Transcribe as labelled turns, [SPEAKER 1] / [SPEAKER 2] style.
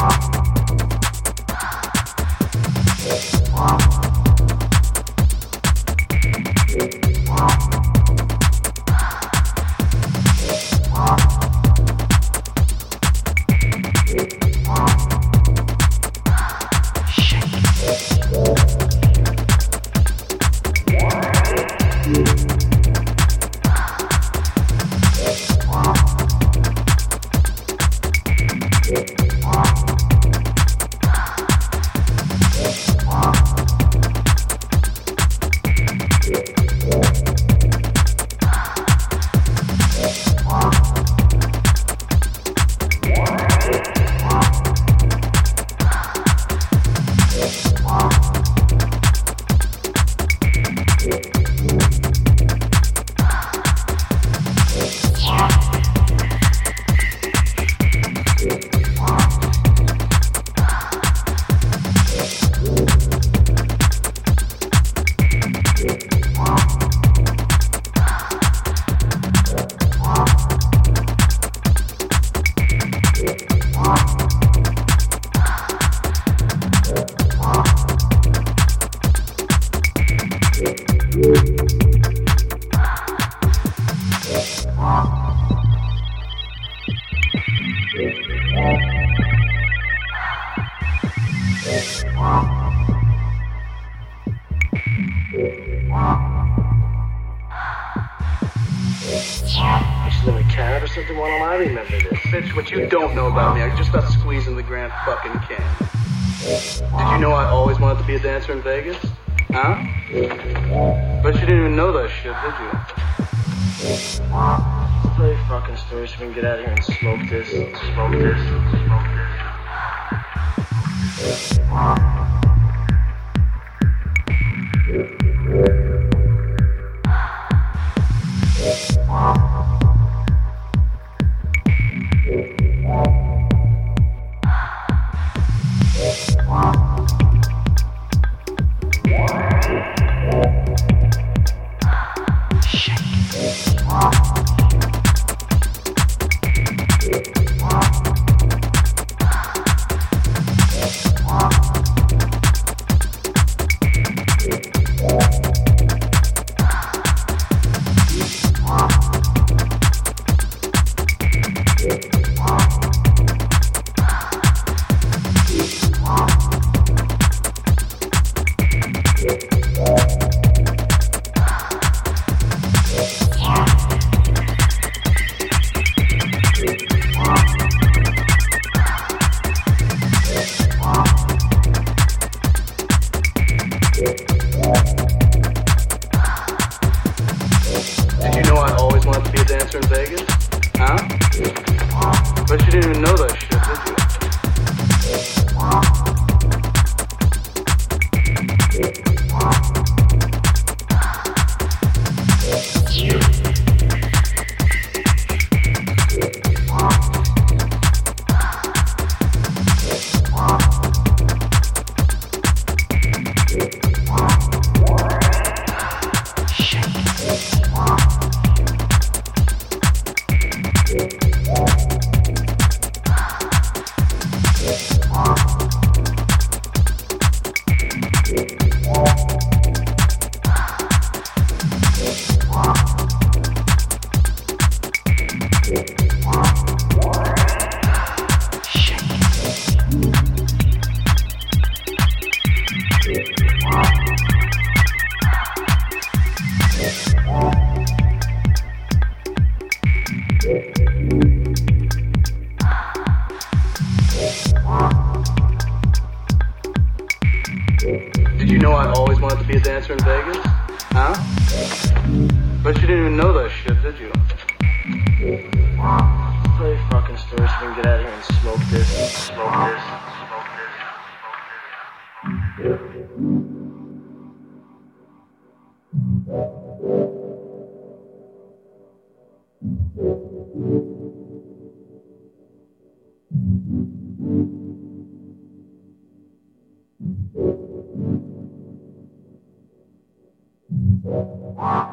[SPEAKER 1] Bye. Actually, a cat or something? Why I remember this?
[SPEAKER 2] Bitch, what you don't know about me, I just got squeezed in the grand fucking can. Did you know I always wanted to be a dancer in Vegas? Huh? But you didn't even know that shit, did you? Let's tell
[SPEAKER 1] fucking story so we can get out of here and smoke this, smoke this, smoke this. Música
[SPEAKER 2] Did you know I always wanted to be a dancer in Vegas? Huh? But you didn't even know that shit, did you?
[SPEAKER 1] Play fucking story so we can get out of here and smoke this, smoke this, smoke this, smoke this. Smoke this. Yeah.